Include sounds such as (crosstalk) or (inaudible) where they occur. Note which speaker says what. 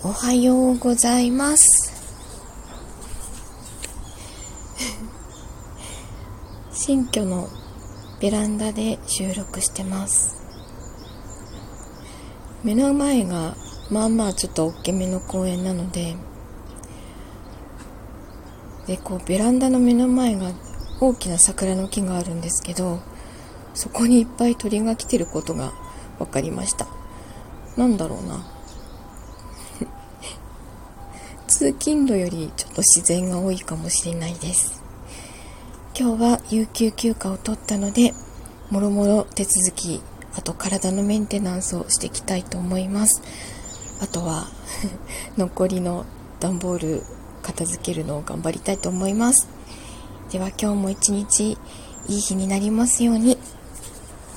Speaker 1: おはようございます。(laughs) 新居のベランダで収録してます。目の前がまあまあちょっと大きめの公園なので、で、こうベランダの目の前が大きな桜の木があるんですけど、そこにいっぱい鳥が来てることが分かりました。なんだろうな。通勤路よりちょっと自然が多いかもしれないです。今日は有給休暇を取ったので、もろもろ手続き、あと体のメンテナンスをしていきたいと思います。あとは (laughs) 残りの段ボール片付けるのを頑張りたいと思います。では今日も一日いい日になりますように。